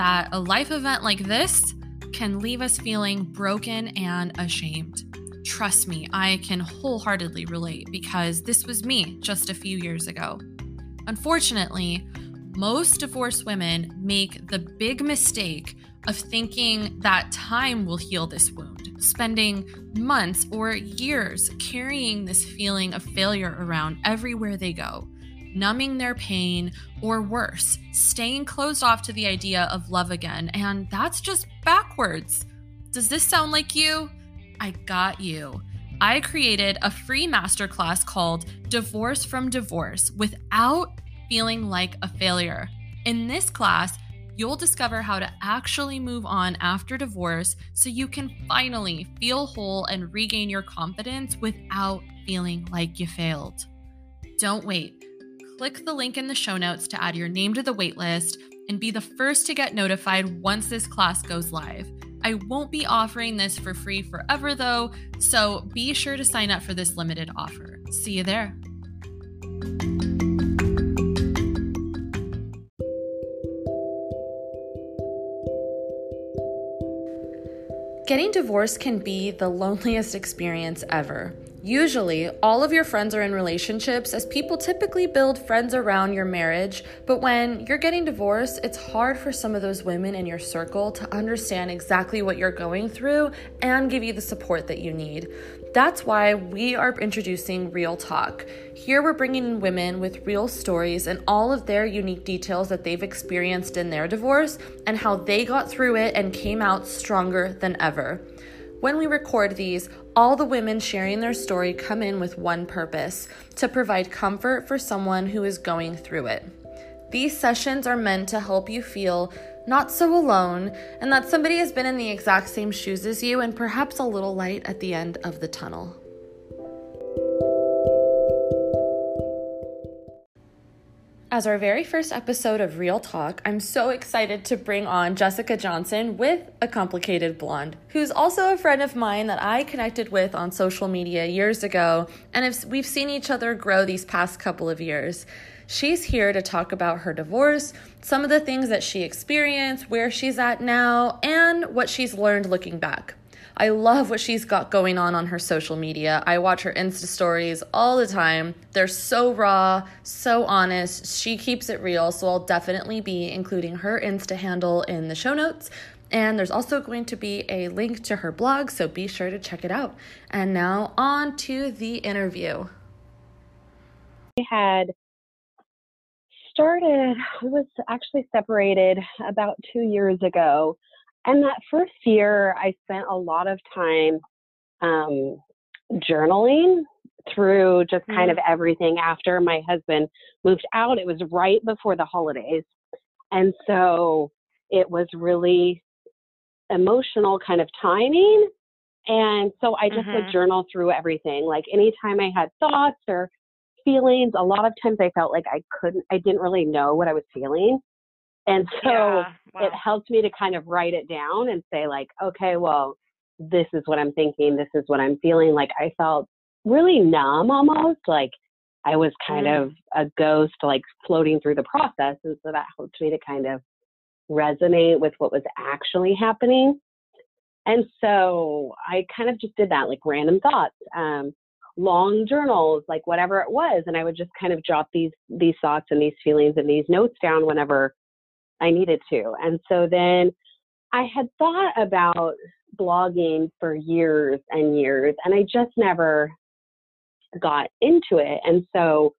that a life event like this can leave us feeling broken and ashamed. Trust me, I can wholeheartedly relate because this was me just a few years ago. Unfortunately, most divorced women make the big mistake of thinking that time will heal this wound, spending months or years carrying this feeling of failure around everywhere they go numbing their pain, or worse, staying closed off to the idea of love again. And that's just backwards. Does this sound like you? I got you. I created a free masterclass called Divorce from Divorce without feeling like a failure. In this class, you'll discover how to actually move on after divorce so you can finally feel whole and regain your confidence without feeling like you failed. Don't wait click the link in the show notes to add your name to the waitlist and be the first to get notified once this class goes live. I won't be offering this for free forever though, so be sure to sign up for this limited offer. See you there. Getting divorced can be the loneliest experience ever. Usually, all of your friends are in relationships as people typically build friends around your marriage, but when you're getting divorced, it's hard for some of those women in your circle to understand exactly what you're going through and give you the support that you need. That's why we are introducing Real Talk. Here we're bringing in women with real stories and all of their unique details that they've experienced in their divorce and how they got through it and came out stronger than ever. When we record these, all the women sharing their story come in with one purpose to provide comfort for someone who is going through it. These sessions are meant to help you feel not so alone and that somebody has been in the exact same shoes as you and perhaps a little light at the end of the tunnel. As our very first episode of Real Talk, I'm so excited to bring on Jessica Johnson with A Complicated Blonde, who's also a friend of mine that I connected with on social media years ago, and we've seen each other grow these past couple of years. She's here to talk about her divorce, some of the things that she experienced, where she's at now, and what she's learned looking back. I love what she's got going on on her social media. I watch her Insta stories all the time. They're so raw, so honest. She keeps it real, so I'll definitely be including her Insta handle in the show notes. And there's also going to be a link to her blog, so be sure to check it out. And now on to the interview. I had started, I was actually separated about two years ago and that first year, I spent a lot of time um, journaling through just kind mm. of everything after my husband moved out. It was right before the holidays. And so it was really emotional kind of timing. And so I just mm-hmm. would journal through everything. Like anytime I had thoughts or feelings, a lot of times I felt like I couldn't, I didn't really know what I was feeling. And so yeah, wow. it helped me to kind of write it down and say, like, okay, well, this is what I'm thinking. This is what I'm feeling. Like I felt really numb almost, like I was kind mm. of a ghost, like floating through the process. And so that helped me to kind of resonate with what was actually happening. And so I kind of just did that, like random thoughts, um, long journals, like whatever it was. And I would just kind of jot these these thoughts and these feelings and these notes down whenever I needed to. And so then I had thought about blogging for years and years, and I just never got into it. And so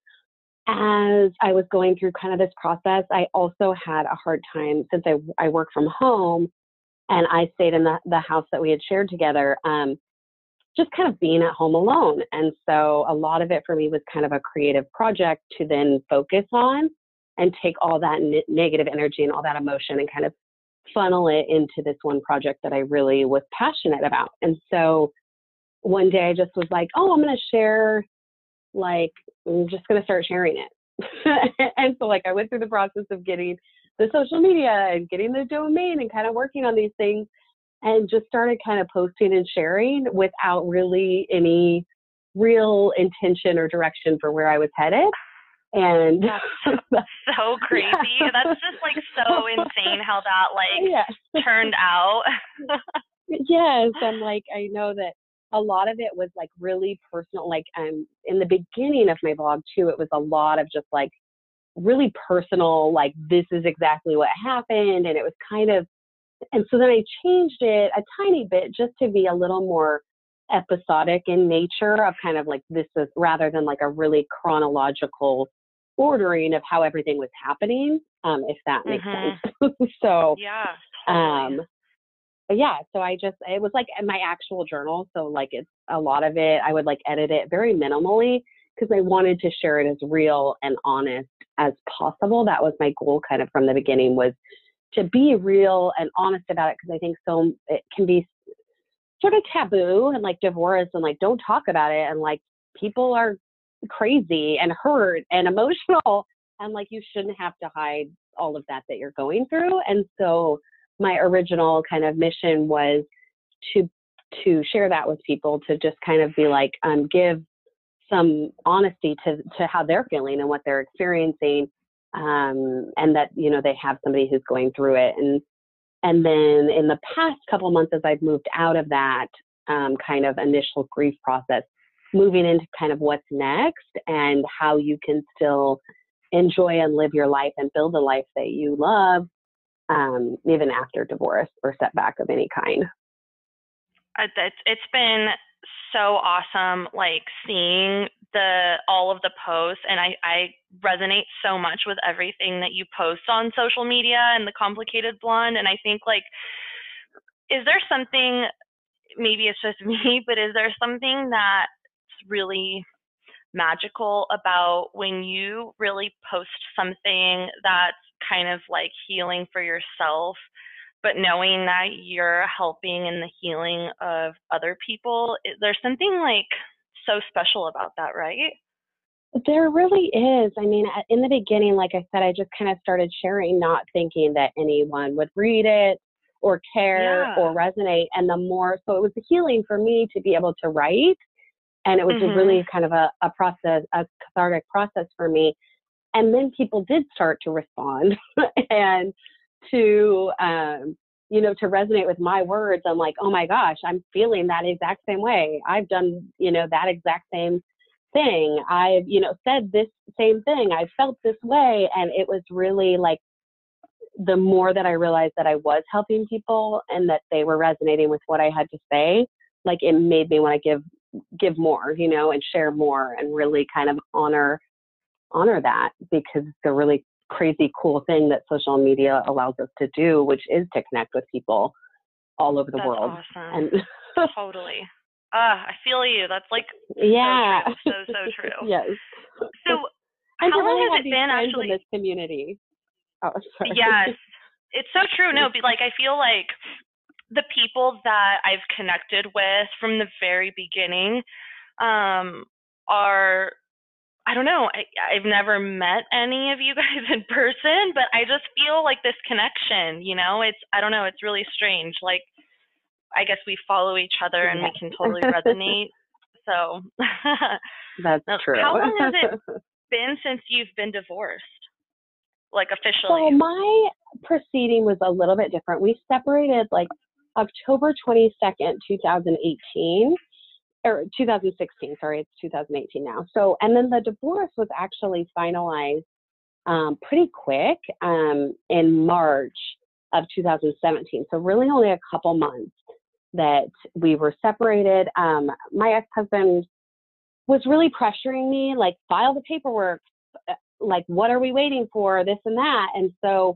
as I was going through kind of this process, I also had a hard time since I, I work from home and I stayed in the, the house that we had shared together, um, just kind of being at home alone. And so a lot of it for me was kind of a creative project to then focus on and take all that n- negative energy and all that emotion and kind of funnel it into this one project that I really was passionate about. And so one day I just was like, oh, I'm going to share, like, I'm just going to start sharing it. and so, like, I went through the process of getting the social media and getting the domain and kind of working on these things and just started kind of posting and sharing without really any real intention or direction for where I was headed. And that's so crazy. Yeah. That's just like so insane how that like yeah. turned out. yes. And like I know that a lot of it was like really personal. Like um in the beginning of my blog too, it was a lot of just like really personal, like this is exactly what happened. And it was kind of and so then I changed it a tiny bit just to be a little more episodic in nature of kind of like this is rather than like a really chronological ordering of how everything was happening, um, if that makes mm-hmm. sense. so yeah, um, yeah. So I just it was like my actual journal. So like it's a lot of it. I would like edit it very minimally because I wanted to share it as real and honest as possible. That was my goal, kind of from the beginning, was to be real and honest about it because I think so it can be sort of taboo and like divorce and like don't talk about it and like people are crazy and hurt and emotional and like you shouldn't have to hide all of that that you're going through and so my original kind of mission was to to share that with people to just kind of be like um, give some honesty to to how they're feeling and what they're experiencing um, and that you know they have somebody who's going through it and and then in the past couple months as i've moved out of that um, kind of initial grief process moving into kind of what's next and how you can still enjoy and live your life and build a life that you love um, even after divorce or setback of any kind. It's, it's been so awesome like seeing the all of the posts and I, I resonate so much with everything that you post on social media and the complicated blonde and I think like is there something maybe it's just me but is there something that's really magical about when you really post something that's kind of like healing for yourself but knowing that you're helping in the healing of other people there's something like so special about that, right? There really is. I mean, in the beginning, like I said, I just kind of started sharing, not thinking that anyone would read it or care yeah. or resonate. And the more, so it was a healing for me to be able to write. And it was mm-hmm. really kind of a, a process, a cathartic process for me. And then people did start to respond and to um, you know, to resonate with my words, I'm like, oh my gosh, I'm feeling that exact same way. I've done, you know, that exact same thing. I've, you know, said this same thing. I felt this way. And it was really like the more that I realized that I was helping people and that they were resonating with what I had to say, like it made me want to give give more, you know, and share more and really kind of honor honor that because it's a really crazy cool thing that social media allows us to do, which is to connect with people all over the That's world. Awesome. And totally. Ah, I feel you. That's like yeah, so so, so true. yes. So and how long really has it been actually in this community? Oh, sorry. Yes, it's so true. No, but like I feel like the people that I've connected with from the very beginning um, are I don't know. I, I've never met any of you guys in person, but I just feel like this connection, you know, it's, I don't know, it's really strange. Like, I guess we follow each other and we can totally resonate. So that's true. How long has it been since you've been divorced? Like officially? So my proceeding was a little bit different. We separated like October 22nd, 2018 or 2016, sorry, it's 2018 now. So, and then the divorce was actually finalized um, pretty quick um, in March of 2017. So, really only a couple months that we were separated. Um, my ex husband was really pressuring me, like, file the paperwork, uh, like, what are we waiting for, this and that. And so,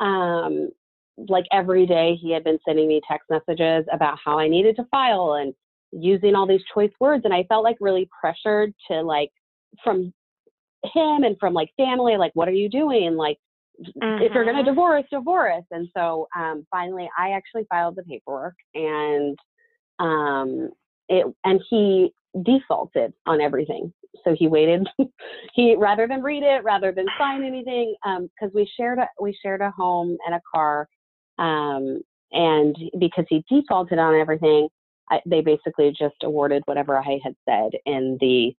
um, like every day he had been sending me text messages about how I needed to file and using all these choice words. And I felt like really pressured to like from him and from like family, like, what are you doing? Like, mm-hmm. if you're going to mm-hmm. divorce, divorce. And so um, finally, I actually filed the paperwork and um, it, and he defaulted on everything. So he waited. he rather than read it, rather than sign anything, because um, we shared a we shared a home and a car, um, and because he defaulted on everything, I, they basically just awarded whatever I had said in the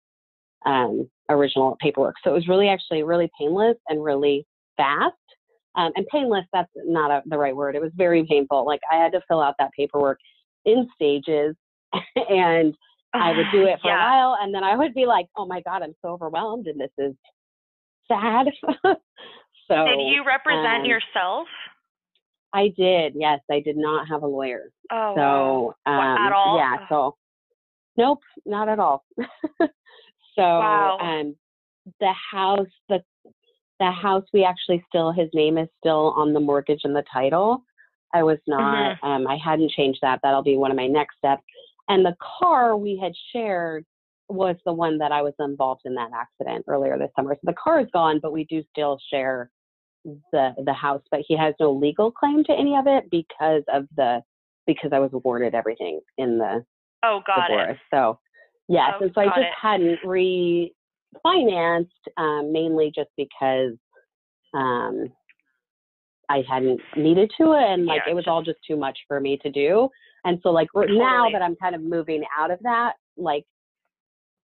um, original paperwork. So it was really actually really painless and really fast. Um, and painless, that's not a, the right word. It was very painful. Like I had to fill out that paperwork in stages and I would do it for yeah. a while and then I would be like, oh my God, I'm so overwhelmed and this is sad. so Did you represent um, yourself? I did, yes. I did not have a lawyer. Oh so um, at all? Yeah, so nope, not at all. so wow. um the house the the house we actually still his name is still on the mortgage and the title. I was not mm-hmm. um I hadn't changed that. That'll be one of my next steps. And the car we had shared was the one that I was involved in that accident earlier this summer. So the car is gone, but we do still share the the house. But he has no legal claim to any of it because of the because I was awarded everything in the oh got divorce. It. So yes, oh, and so I just it. hadn't refinanced um, mainly just because um, I hadn't needed to, and like yeah, it was just, all just too much for me to do. And so like totally. now that I'm kind of moving out of that, like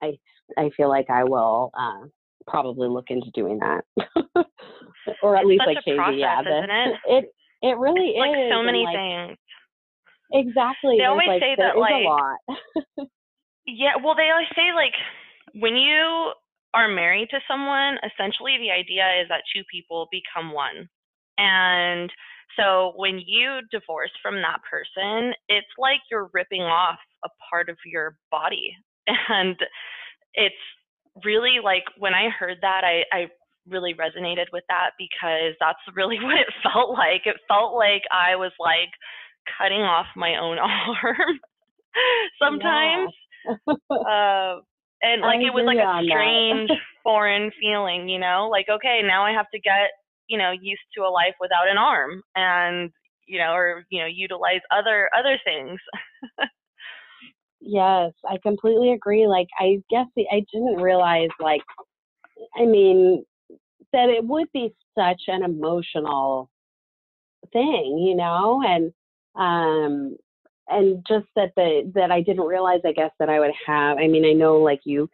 I I feel like I will uh, probably look into doing that, or at it's least like changing. Process, yeah, the, it? it it really it's is. Like so many like, things. Exactly. They always like, say that like a lot. yeah, well, they always say like when you are married to someone, essentially the idea is that two people become one, and so when you divorce from that person, it's like you're ripping off a part of your body. And it's really like when I heard that, I, I really resonated with that because that's really what it felt like. It felt like I was like cutting off my own arm sometimes. Uh, and like I it was like a strange foreign feeling, you know, like, okay, now I have to get you know used to a life without an arm and you know or you know utilize other other things yes i completely agree like i guess the, i didn't realize like i mean that it would be such an emotional thing you know and um and just that the that i didn't realize i guess that i would have i mean i know like you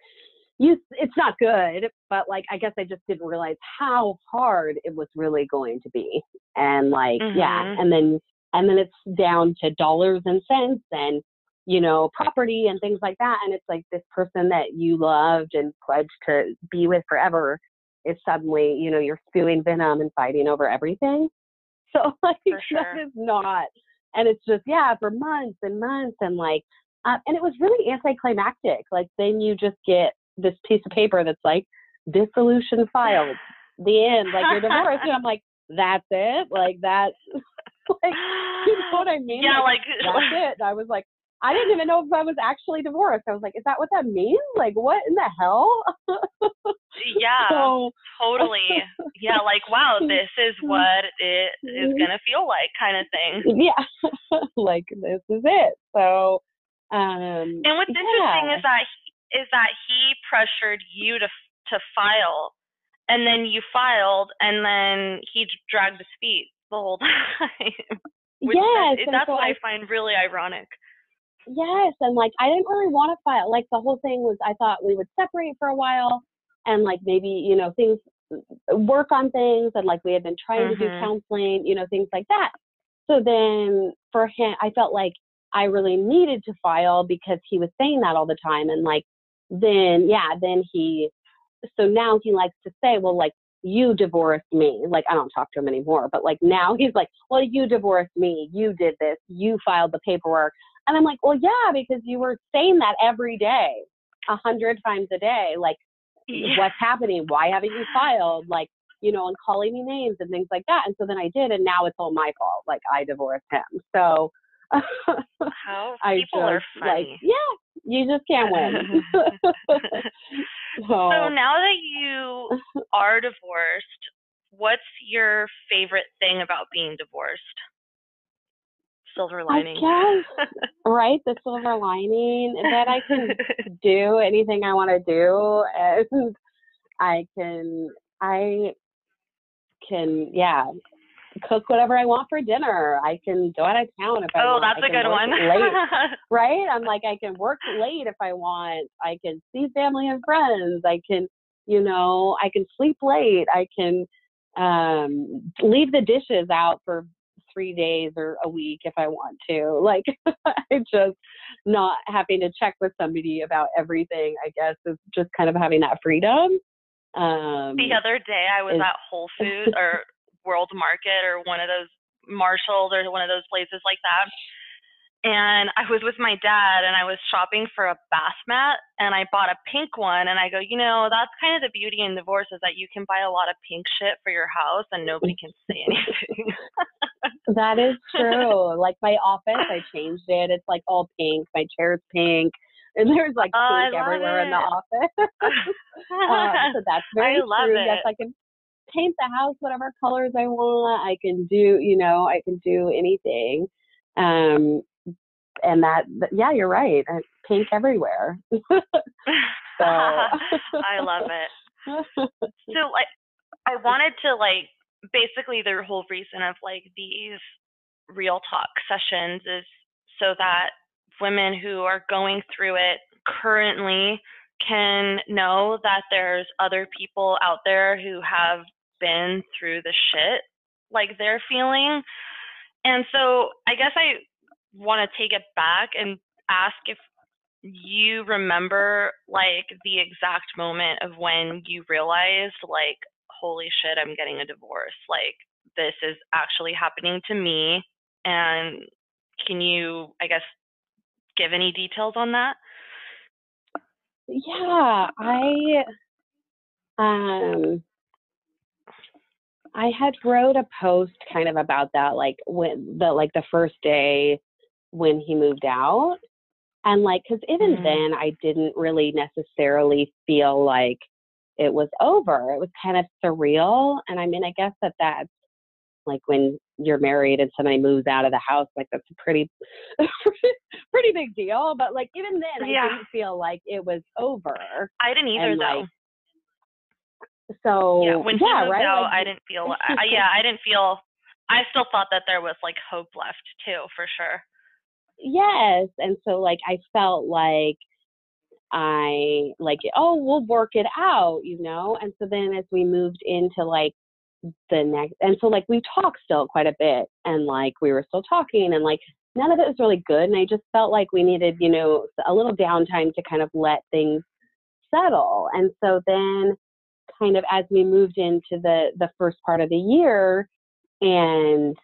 you it's not good but like i guess i just didn't realize how hard it was really going to be and like mm-hmm. yeah and then and then it's down to dollars and cents and you know property and things like that and it's like this person that you loved and pledged to be with forever is suddenly you know you're spewing venom and fighting over everything so like sure. that is not and it's just yeah for months and months and like uh, and it was really anticlimactic like then you just get this piece of paper that's like dissolution filed, the end, like you're divorced. and I'm like, that's it, like that's like you know what I mean? Yeah, like, like that's it. And I was like, I didn't even know if I was actually divorced. I was like, is that what that means? Like, what in the hell? yeah, so, totally. Yeah, like, wow, this is what it is going to feel like, kind of thing. Yeah, like, this is it. So, um, and what's yeah. interesting is that is that he pressured you to to file, and then you filed, and then he dragged his feet the whole time. yes, that, that's so what I, I find really ironic. Yes, and like I didn't really want to file. Like the whole thing was, I thought we would separate for a while, and like maybe you know things work on things, and like we had been trying mm-hmm. to do mm-hmm. counseling, you know, things like that. So then for him, I felt like I really needed to file because he was saying that all the time, and like then yeah, then he so now he likes to say, well, like you divorced me. Like I don't talk to him anymore, but like now he's like, well, you divorced me. You did this. You filed the paperwork. And I'm like, well, yeah, because you were saying that every day. a hundred times a day, like Yeah. what's happening? Why haven't you filed? Like, you know, and calling me names and things like that. And so then I did, and now it's all my fault. Like I divorced him. So How I people just are like, funny. yeah, you just can't win. so, So now that you are divorced, what's your favorite thing about being divorced? Silver I lining. guess, right? The silver lining that I can do anything I want to do, and I can, I can, yeah, cook whatever I want for dinner. I can go out of town if I oh, want. that's I a good one. Late, right? I'm like, I can work late if I want. I can see family and friends. I can, you know, I can sleep late. I can um, leave the dishes out for three days or a week if I want to. Like, I just not having to check with somebody about everything. I guess is just kind of having that freedom. Um, the other day I was is- at Whole Foods or World Market or one of those Marshalls or one of those places like that. And I was with my dad and I was shopping for a bath mat and I bought a pink one and I go, you know, that's kind of the beauty in divorce is that you can buy a lot of pink shit for your house and nobody can say anything. That is true. like my office, I changed it. It's like all pink. My chair's pink. And there's like Oh, pink everywhere in the office. uh, so that's very I love true. it. Yes, I can paint the house whatever colors I want. I can do, you know, I can do anything. Um, and that, yeah, you're right. Pink everywhere. so, I love it. so like I wanted to like basically the whole reason of like these real talk sessions is so that women who are going through it currently can know that there's other people out there who have been through the shit like they're feeling. And so I guess I want to take it back and ask if you remember like the exact moment of when you realized like holy shit i'm getting a divorce. Like this is actually happening to me. And can you i guess give any details on that? Yeah, I, um, I had wrote a post kind of about that, like when the like the first day when he moved out, and like because even Mhm. then I didn't really necessarily feel like it was over. It was kind of surreal, and I mean I guess that that's like when you're married and somebody moves out of the house, like that's a pretty pretty big deal. But like even then, I Yeah. didn't feel like it was over. i didn't either And, though like, So yeah when he yeah, moved right. out like, i didn't feel I, yeah i didn't feel i still thought that there was like hope left too for sure Yes. And so like I felt like I like oh we'll work it out, you know? And so then as we moved into like the next and so like we talked still quite a bit and like we were still talking and like none of it was really good and I just felt like we needed, you know, a little downtime to kind of let things settle. And so then kind of as we moved into the the first part of the year and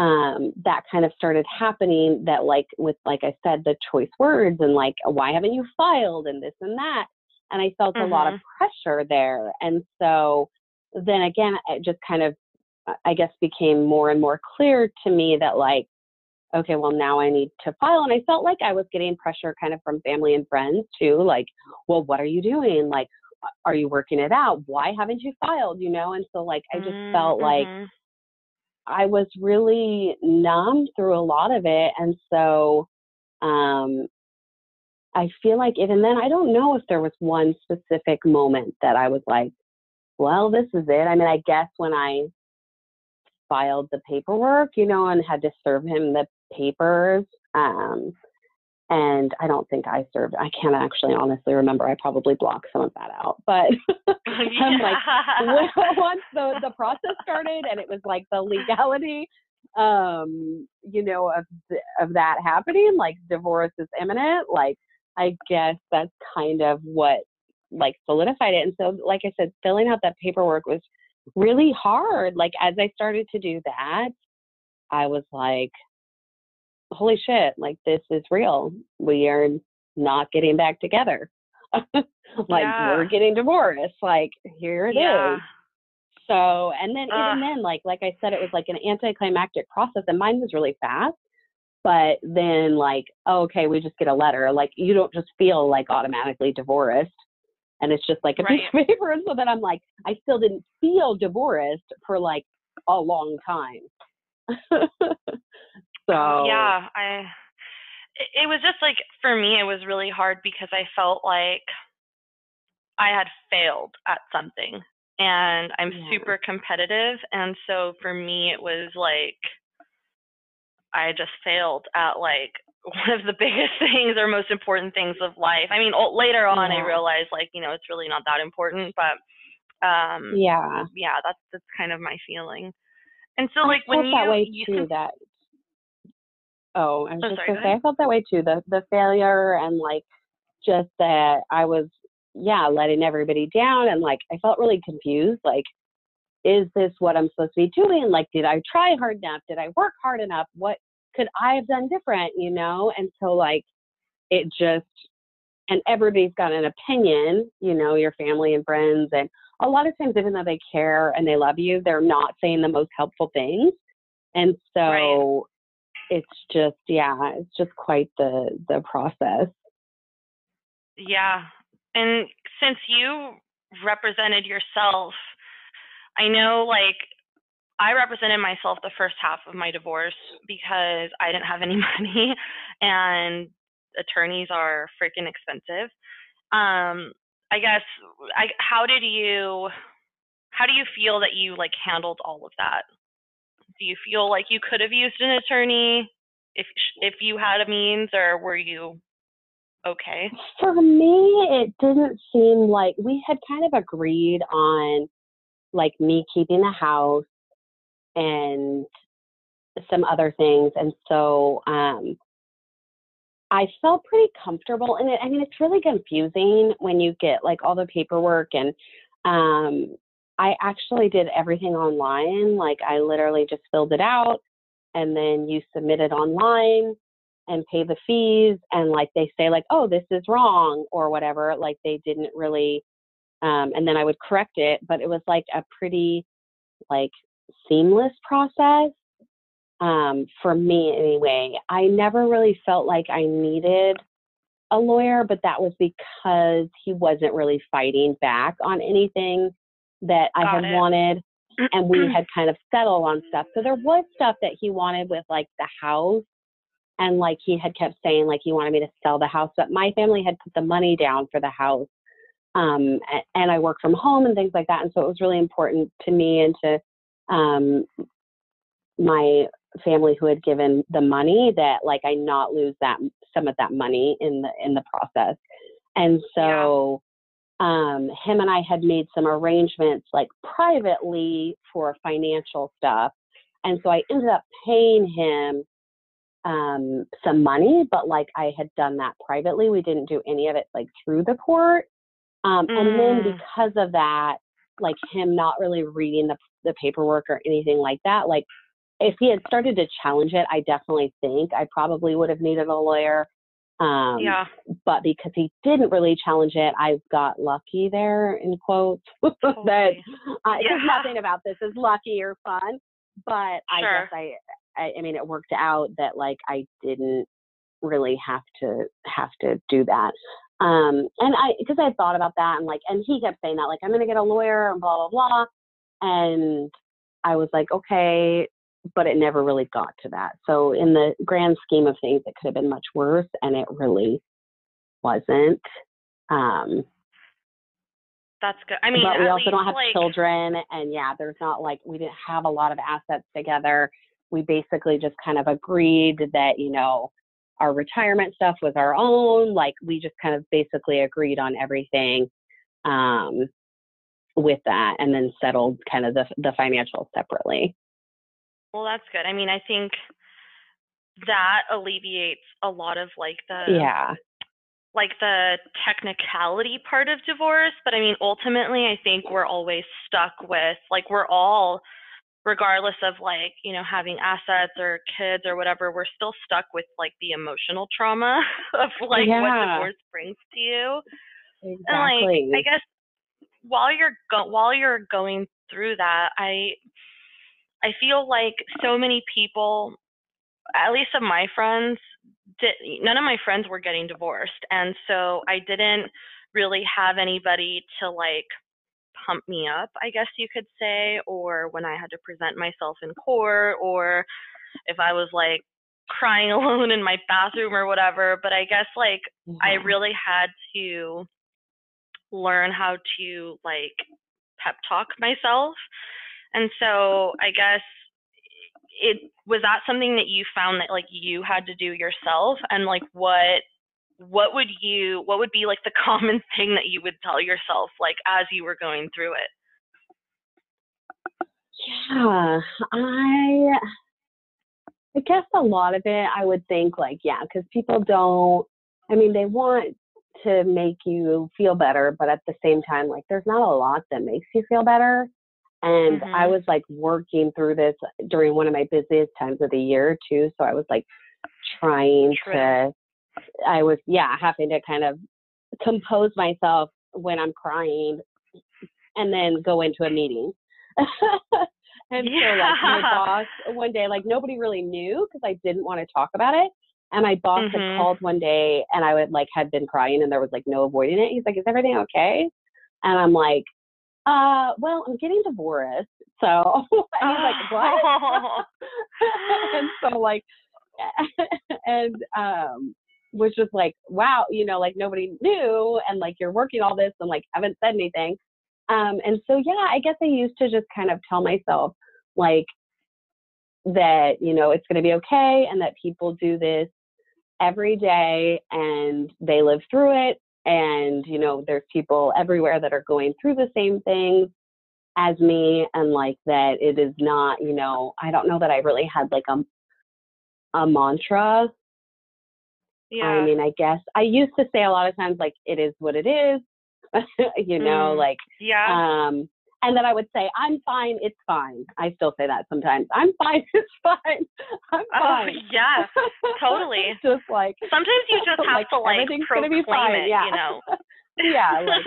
um, that kind of started happening that like with like i said the choice words and like why haven't you filed? and this and that and i felt a lot of pressure there and so then again it just kind of i guess became more and more clear to me that like okay well now i need to file and i felt like i was getting pressure kind of from family and friends too like well what are you doing? Like are you working it out? Why haven't you filed? you know and so like i just felt like Mhm. I was really numb through a lot of it. And so um, I feel like even then, I don't know if there was one specific moment that I was like, well, this is it. I mean, I guess when I filed the paperwork, you know, and had to serve him the papers. Um, and I don't think I served, I can't actually honestly remember. I probably blocked some of that out. But I'm like, well, once the the process started and it was like the legality um you know of the, of that happening like divorce is imminent like i guess that's kind of what like solidified it and so like i said filling out that paperwork was really hard like as i started to do that i was like holy shit like this is real we are not getting back together like Yeah. we're getting divorced. Like here it is. yeah. So, and then Ugh. even then, like like I said, it was like an anticlimactic process, and mine was really fast. But then, like, oh, okay, we just get a letter. Like, you don't just feel like automatically divorced, and it's just like a piece of paper. And so then I'm like, I still didn't feel divorced for like a long time. so yeah i it, was just like for me it was really hard because i felt like i had failed at something and i'm Yeah. super competitive and so for me it was like i just failed at like one of the biggest things or most important things of life i mean later on i realized like you know it's really not that important but um yeah. yeah that's that's kind of my feeling and so I like when you that way you too. can- That oh, I was Oh, just sorry, gonna say. I felt that way too. The the failure and like just that I was yeah letting everybody down and like I felt really confused. Like, is this what I'm supposed to be doing? Like, did I try hard enough? Did I work hard enough? What could I have done different? You know? And so like it just and everybody's got an opinion. You know, your family and friends and a lot of times even though they care and they love you they're not saying the most helpful things and so. It's just yeah it's just quite the the process Yeah. And since you represented yourself, I know like I represented myself the first half of my divorce because I didn't have any money and attorneys are freaking expensive. Um I guess I how did you how do you feel that you like handled all of that? Do you feel like you could have used an attorney if if you had a means or were you okay? for me it didn't seem like we had kind of agreed on like me keeping the house and some other things and so um I felt pretty comfortable in it. I mean, it's really confusing when you get like all the paperwork and um I actually did everything online. Like I literally just filled it out and then you submit it online and pay the fees and like they say like, "Oh, this is wrong" or whatever. Like they didn't really um and then I would correct it, but it was like a pretty like seamless process um, for me anyway. I never really felt like I needed a lawyer, but that was because he wasn't really fighting back on anything that I Got had it. wanted. And we had kind of settled on stuff. So there was stuff that he wanted with like the house. And like he had kept saying, like he wanted me to sell the house, but my family had put the money down for the house. Um, and I work from home and things like that. And so it was really important to me and to um, my family who had given the money that like I not lose that some of that money in the in the process. And so um him and I had made some arrangements like privately for financial stuff. And so I ended up paying him um some money, but like I had done that privately. We didn't do any of it like through the court. Um and then Mm. because of that, like him not really reading the the paperwork or anything like that, like if he had started to challenge it, I definitely think I probably would have needed a lawyer. Um, yeah. But because he didn't really challenge it, I got lucky there in quotes. that because Yeah. nothing about this is lucky or fun. But I guess I, I, I mean, it worked out that like I didn't really have to have to do that. Um, and I because I had thought about that and like, and he kept saying that like I'm gonna get a lawyer and blah blah blah, and I was like, okay, but it never really got to that. So in the grand scheme of things, it could have been much worse, and it really wasn't. Um, That's good. I mean, but we also don't have like, children, and yeah, there's not like we didn't have a lot of assets together. We basically just kind of agreed that you know our retirement stuff was our own. Like we just kind of basically agreed on everything um, with that, and then settled kind of the the financials separately. Well, that's good. I mean, I think that alleviates a lot of like the Yeah. like the technicality part of divorce, but I mean, ultimately, I think we're always stuck with like we're all regardless of like, you know, having assets or kids or whatever, we're still stuck with like the emotional trauma of like what divorce brings to you. Exactly. And like, I guess while you're go- while you're going through that, I I feel like so many people, at least of my friends, did, none of my friends were getting divorced, and so I didn't really have anybody to like pump me up, I guess you could say, or when I had to present myself in court, or if I was like crying alone in my bathroom or whatever. But I guess like mm-hmm. I really had to learn how to like pep talk myself. And so I guess it was that something that you found that like you had to do yourself? And like what what would you what would be like the common thing that you would tell yourself like as you were going through it? Yeah i i guess a lot of it i would think like yeah because people don't i mean they want to make you feel better but at the same time like there's not a lot that makes you feel better and mm-hmm. i was like working through this during one of my busiest times of the year too so i was like trying True. to I was, yeah, having to kind of compose myself when I'm crying and then go into a meeting. and yeah. so, like, my boss one day, like, nobody really knew because I didn't want to talk about it. And my boss mm-hmm. had called one day and I would, like, had been crying and there was, like, no avoiding it. He's like, Is everything okay? And I'm like, uh, well, I'm getting divorced. So, and he's like, what? and so, like, and um, was just like, wow, you know, like nobody knew and like you're working all this and like haven't said anything. Um, and so, yeah, I guess I used to just kind of tell myself like that, you know, it's going to be okay and that people do this every day and they live through it. And, you know, there's people everywhere that are going through the same things as me and like that it is not, you know, I don't know that I really had like a, a mantra yeah. I mean, I guess I used to say a lot of times like it is what it is, you know, mm. like yeah. Um, and then I would say, I'm fine, it's fine. I still say that sometimes. I'm fine, it's fine. I'm oh, fine. Oh, yeah, totally. just like sometimes you just have like, to like everything's proclaim gonna be fine. it, yeah. you know. yeah, like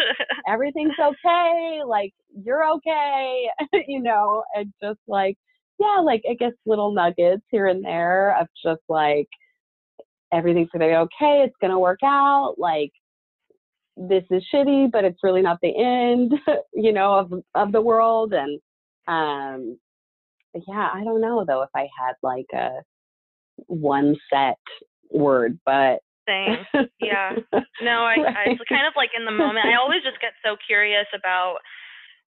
everything's okay, like you're okay, you know, and just like yeah, like I guess little nuggets here and there of just like everything's gonna be okay, it's gonna work out, like this is shitty, but it's really not the end, you know, of of the world. And um yeah, I don't know though if I had like a one set word, but same. Yeah. No, I, right. I it's kind of like in the moment. I always just get so curious about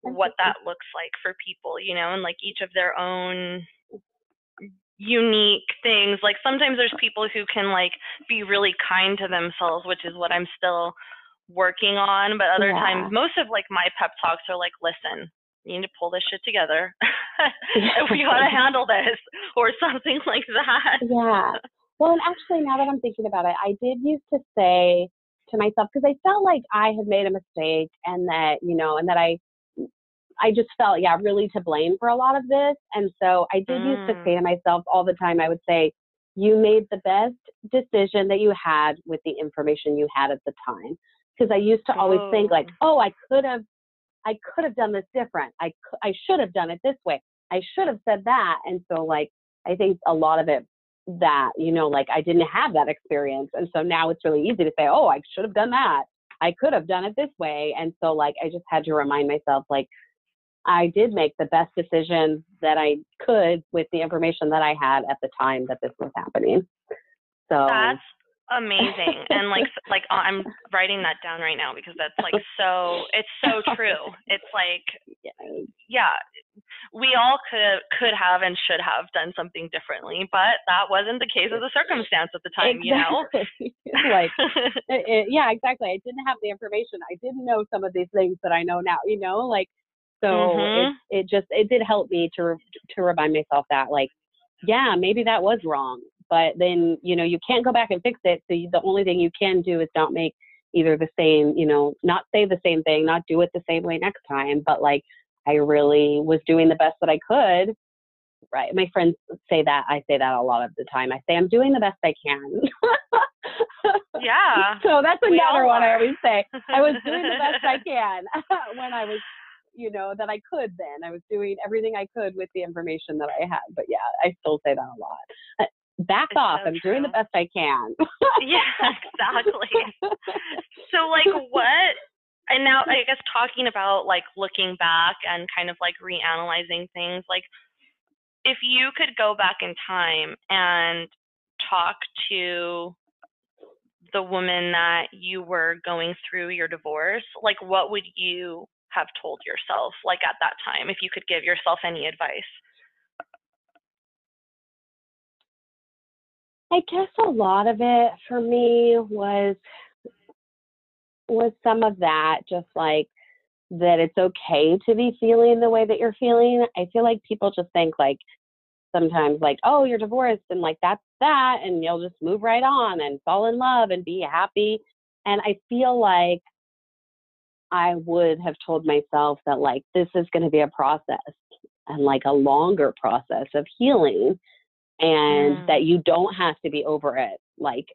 what that looks like for people, you know, and like each of their own unique things. Like sometimes there's people who can like be really kind to themselves, which is what I'm still working on. But other yeah. times, most of like my pep talks are like, listen, you need to pull this shit together. we gotta handle this, or something like that. Yeah. Well, and actually, now that I'm thinking about it, I did used to say to myself because I felt like I had made a mistake, and that you know, and that I I just felt, yeah, really to blame for a lot of this. And so I did mm. used to say to mm. myself all the time, I would say, you made the best decision that you had with the information you had at the time. Because I used to always oh. think like, oh. oh, I could have, I could have done this different. I, I should have done it this way. I should have said that. And so like, I think a lot of it that, you know, like I didn't have that experience. And so now it's really easy to say, oh, I should have done that. I could have done it this way. And so like, I just had to remind myself like, I did make the best decision that I could with the information that I had at the time that this was happening. So that's amazing. and like like uh, I'm writing that down right now because that's like so it's so true. It's like yeah, we all could could have and should have done something differently, but that wasn't the case of the circumstance at the time, exactly. you know. like it, it, yeah, exactly. I didn't have the information. I didn't know some of these things that I know now, you know, like so mm-hmm. it, it just it did help me to to remind myself that like yeah maybe that was wrong but then you know you can't go back and fix it so you, the only thing you can do is not make either the same you know not say the same thing not do it the same way next time but like I really was doing the best that I could right. My friends say that. I say that a lot of the time. I say I'm doing the best I can. yeah. so that's another one I always say. I was doing the best I can when I was, you know, that I could then. I was doing everything I could with the information that I had. But yeah, I still say that a lot. Back it's off. So I'm true. doing the best I can. yeah, exactly. so like what and now I guess talking about like looking back and kind of like reanalyzing things, like if you could go back in time and talk to the woman that you were going through your divorce, like what would you have told yourself like at that time if you could give yourself any advice? I guess a lot of it for me was was some of that just like that it's okay to be feeling the way that you're feeling. I feel like people just think like sometimes like, oh, you're divorced and like that's that and you'll just move right on and fall in love and be happy. And I feel like I would have told myself that like this is going to be a process and like a longer process of healing and Mm. that you don't have to be over it like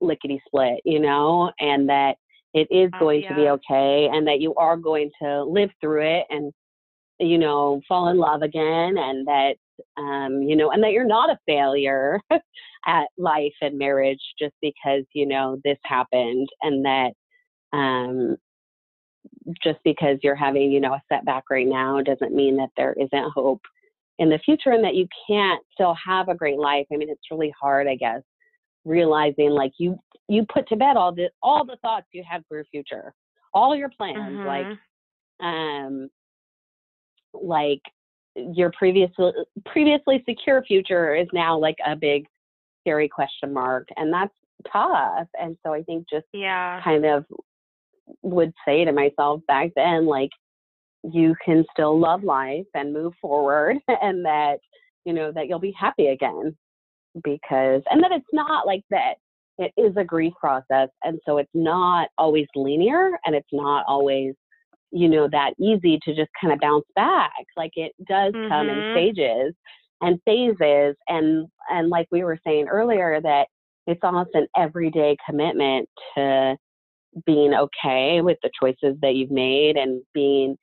lickety split, you know, and that it is Oh, going to be okay and that you are going to live through it and you know fall in love again and that um you know and that you're not a failure at life and marriage just because you know this happened and that um just because you're having you know a setback right now doesn't mean that there isn't hope in the future and that you can't still have a great life i mean it's really hard i guess realizing like you you put to bed all the all the thoughts you had for your future all your plans like Mhm. um like your previously previously secure future is now like a big scary question mark and that's tough and so i think just yeah. kind of would say to myself back then like you can still love life and move forward and that you know that you'll be happy again because and that it's not like that it is a grief process and so it's not always linear and it's not always you know that easy to just kind of bounce back like it does come in Mhm. stages and phases and and like we were saying earlier that it's almost an everyday commitment to being okay with the choices that you've made and being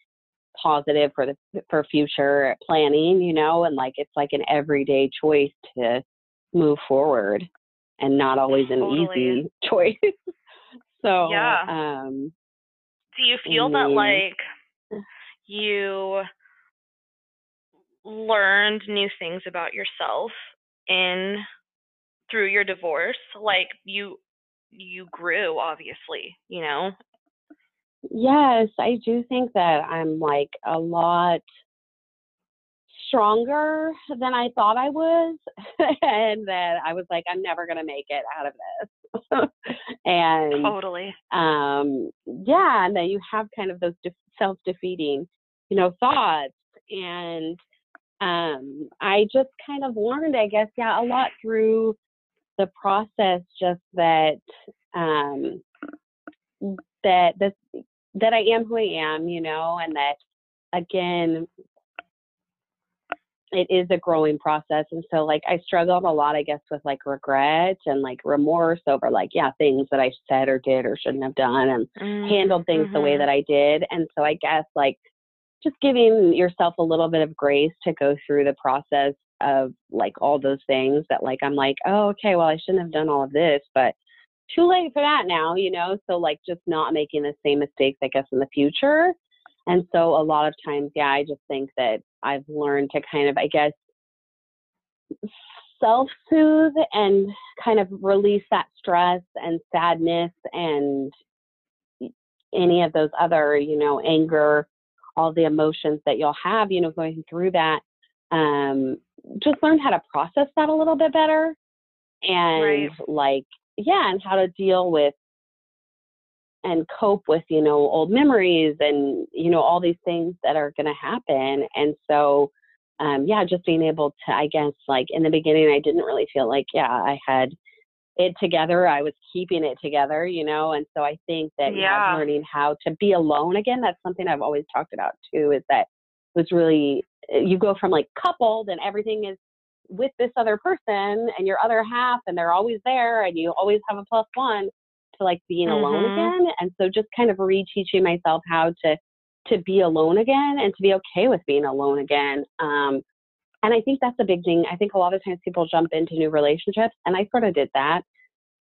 positive for the for future planning you know and like it's like an everyday choice to move forward and not always an Totally. easy choice so Yeah. um Do you feel that like you learned new things about yourself in through your divorce? Like you you grew obviously, you know? Yes, I do think that I'm like a lot stronger than I thought I was, and that I was like, I'm never gonna make it out of this. and Totally. um, yeah, and that you have kind of those de- self-defeating, you know, thoughts, and um, I just kind of learned, I guess, yeah, a lot through the process, just that um, that this that I am who I am, you know, and that again, it is a growing process. And so, like, I struggled a lot, I guess, with like regret and like remorse over like, yeah, things that I said or did or shouldn't have done and handled things the way Mhm. that I did. And so, I guess, like, just giving yourself a little bit of grace to go through the process of like all those things that, like, I'm like, oh, okay, well, I shouldn't have done all of this, but too late for that now, you know? So, like, just not making the same mistakes, I guess, in the future. And so, a lot of times, yeah, I just think that I've learned to kind of, I guess, self soothe and kind of release that stress and sadness and any of those other, you know, anger, all the emotions that you'll have, you know, going through that. Um, just learn how to process that a little bit better and Right. like, yeah, and how to deal with and cope with, you know, old memories and, you know, all these things that are going to happen. And so, um, yeah, just being able to, I guess, like in the beginning, I didn't really feel like, yeah, I had it together. I was keeping it together, you know, and so I think that yeah, Yeah. learning how to be alone again, that's something I've always talked about too, is that was really you go from like coupled and everything is with this other person and your other half and they're always there and you always have a plus one to like being mm-hmm. alone again and so just kind of reteaching myself how to to be alone again and to be okay with being alone again um and i think that's a big thing i think a lot of times people jump into new relationships and i sort of did that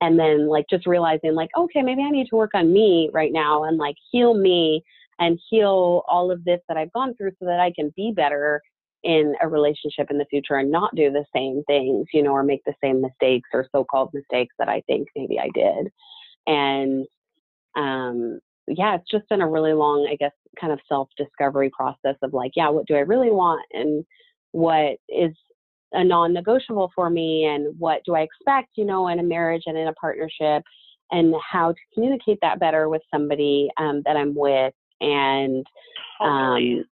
and then like just realizing like okay maybe i need to work on me right now and like heal me and heal all of this that i've gone through so that i can be better in a relationship in the future and not do the same things, you know, or make the same mistakes or so-called mistakes that I think maybe I did. And um, yeah, it's just been a really long, I guess, kind of self-discovery process of like, yeah, what do I really want? And what is a non-negotiable for me? And what do I expect, you know, in a marriage and in a partnership? And how to communicate that better with somebody um, that I'm with? And um,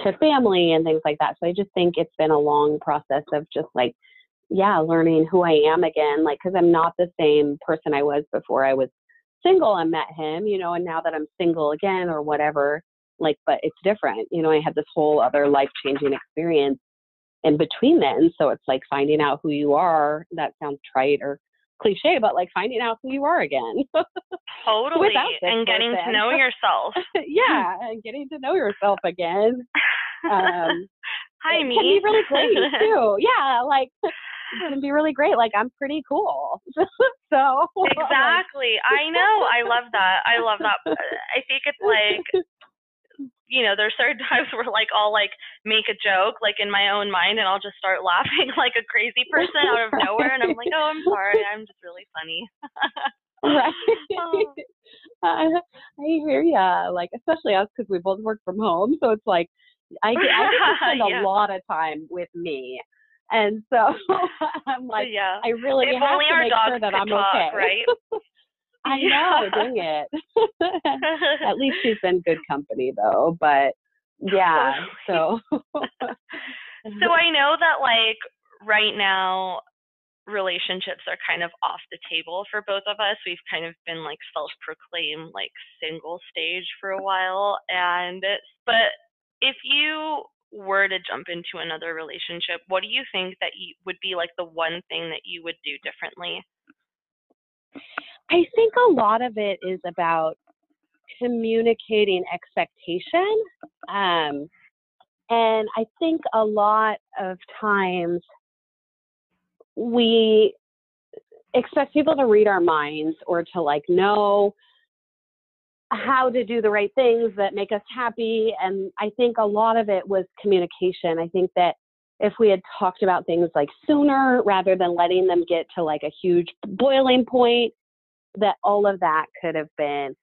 to family and things like that. So I just think it's been a long process of just like, yeah, learning who I am again. Like, cause I'm not the same person I was before I was single and met him, you know, and now that I'm single again or whatever, like, but it's different. You know, I had this whole other life changing experience in between then. So it's like finding out who you are. That sounds trite or cliche, but like finding out who you are again. totally. and getting person. to know yourself. yeah, and getting to know yourself again. Um, Hi, me. Can be really great too. Yeah, like it can be really great. Like I'm pretty cool. so exactly. I know. I love that. I love that. I think it's like you know, there's certain times where like I'll like make a joke like in my own mind and I'll just start laughing like a crazy person out of nowhere and I'm like, oh, I'm sorry, I'm just really funny. right. Oh. I, I hear ya. Like especially us because we both work from home, so it's like I, I get to spend yeah. a lot of time with me. And so I'm like, yeah. I really if have to make sure that I'm talk, okay. Right? I know, dang it. At least she's been good company though. But yeah, so So I know that like right now relationships are kind of off the table for both of us. We've kind of been like self-proclaimed like single stage for a while and but if you were to jump into another relationship, what do you think that you would be like the one thing that you would do differently? I think a lot of it is about communicating expectation. Um, and I think a lot of times we expect people to read our minds or to like know how to do the right things that make us happy. And I think a lot of it was communication. I think that if we had talked about things like sooner rather than letting them get to like a huge boiling point, that all of that could have been,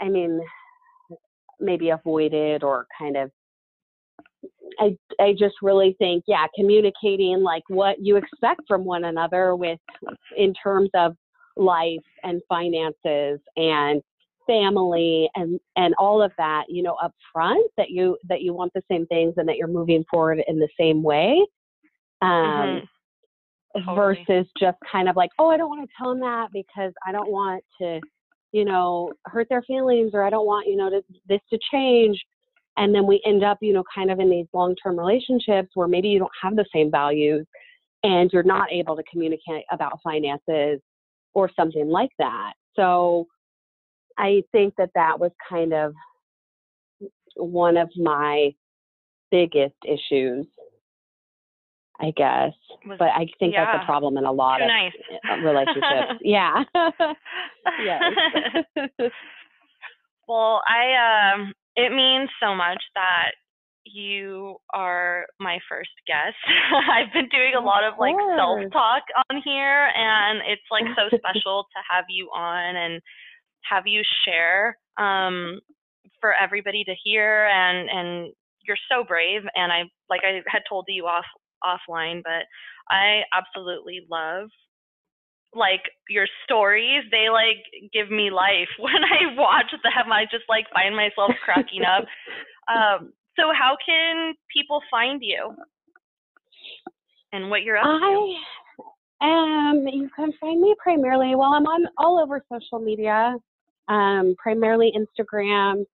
I mean, maybe avoided or kind of I I just really think yeah communicating like what you expect from one another with in terms of life and finances and family and and all of that you know up front that you that you want the same things and that you're moving forward in the same way um mm-hmm. Totally. versus just kind of like, oh, I don't want to tell them that because I don't want to, you know, hurt their feelings or I don't want, you know, to, this to change. And then we end up, you know, kind of in these long term relationships where maybe you don't have the same values and you're not able to communicate about finances or something like that. So I think that that was kind of one of my biggest issues I guess. Was, but I think yeah. that's a problem in a lot Too of nice. Uh, relationships. yeah. yes. well, I um it means so much that you are my first guest. I've been doing a lot of like self-talk on here and it's like so special to have you on and have you share um for everybody to hear and and you're so brave and I like I had told you off offline, but I absolutely love like your stories. They like give me life when I watch them. I just like find myself cracking up. Um, so how can people find you and what you're up I, to? Um, you can find me primarily. Well, I'm on all over social media, um, primarily Instagram,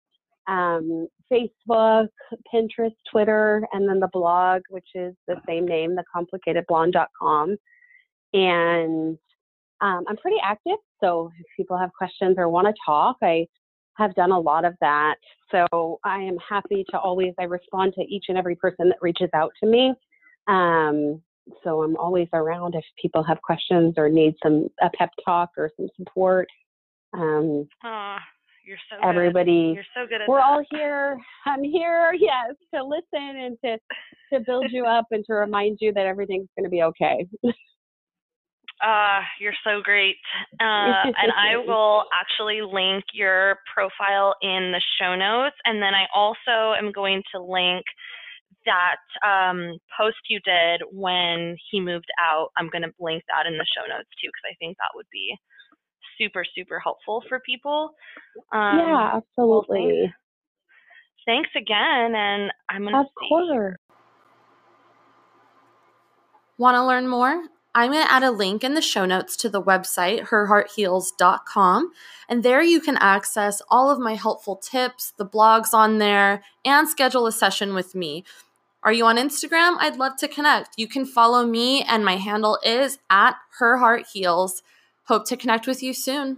um, Facebook, Pinterest, Twitter, and then the blog, which is the same name, thecomplicatedblonde.com. And um, I'm pretty active, so if people have questions or want to talk, I have done a lot of that. So I am happy to always I respond to each and every person that reaches out to me. Um, so I'm always around if people have questions or need some a pep talk or some support. Um, you're so everybody. Good. You're so good we're that. all here. I'm here, yes, to listen and to to build you up and to remind you that everything's going to be okay. Uh, you're so great. Uh, and I will actually link your profile in the show notes. And then I also am going to link that um, post you did when he moved out. I'm going to link that in the show notes too, because I think that would be super, super helpful for people. Um, yeah, absolutely. Thanks. thanks. again. And I'm going to Of course. Want to learn more? I'm going to add a link in the show notes to the website, herheartheals.com. And there you can access all of my helpful tips, the blogs on there, and schedule a session with me. Are you on Instagram? I'd love to connect. You can follow me, and my handle is at herheartheals. Hope to connect with you soon.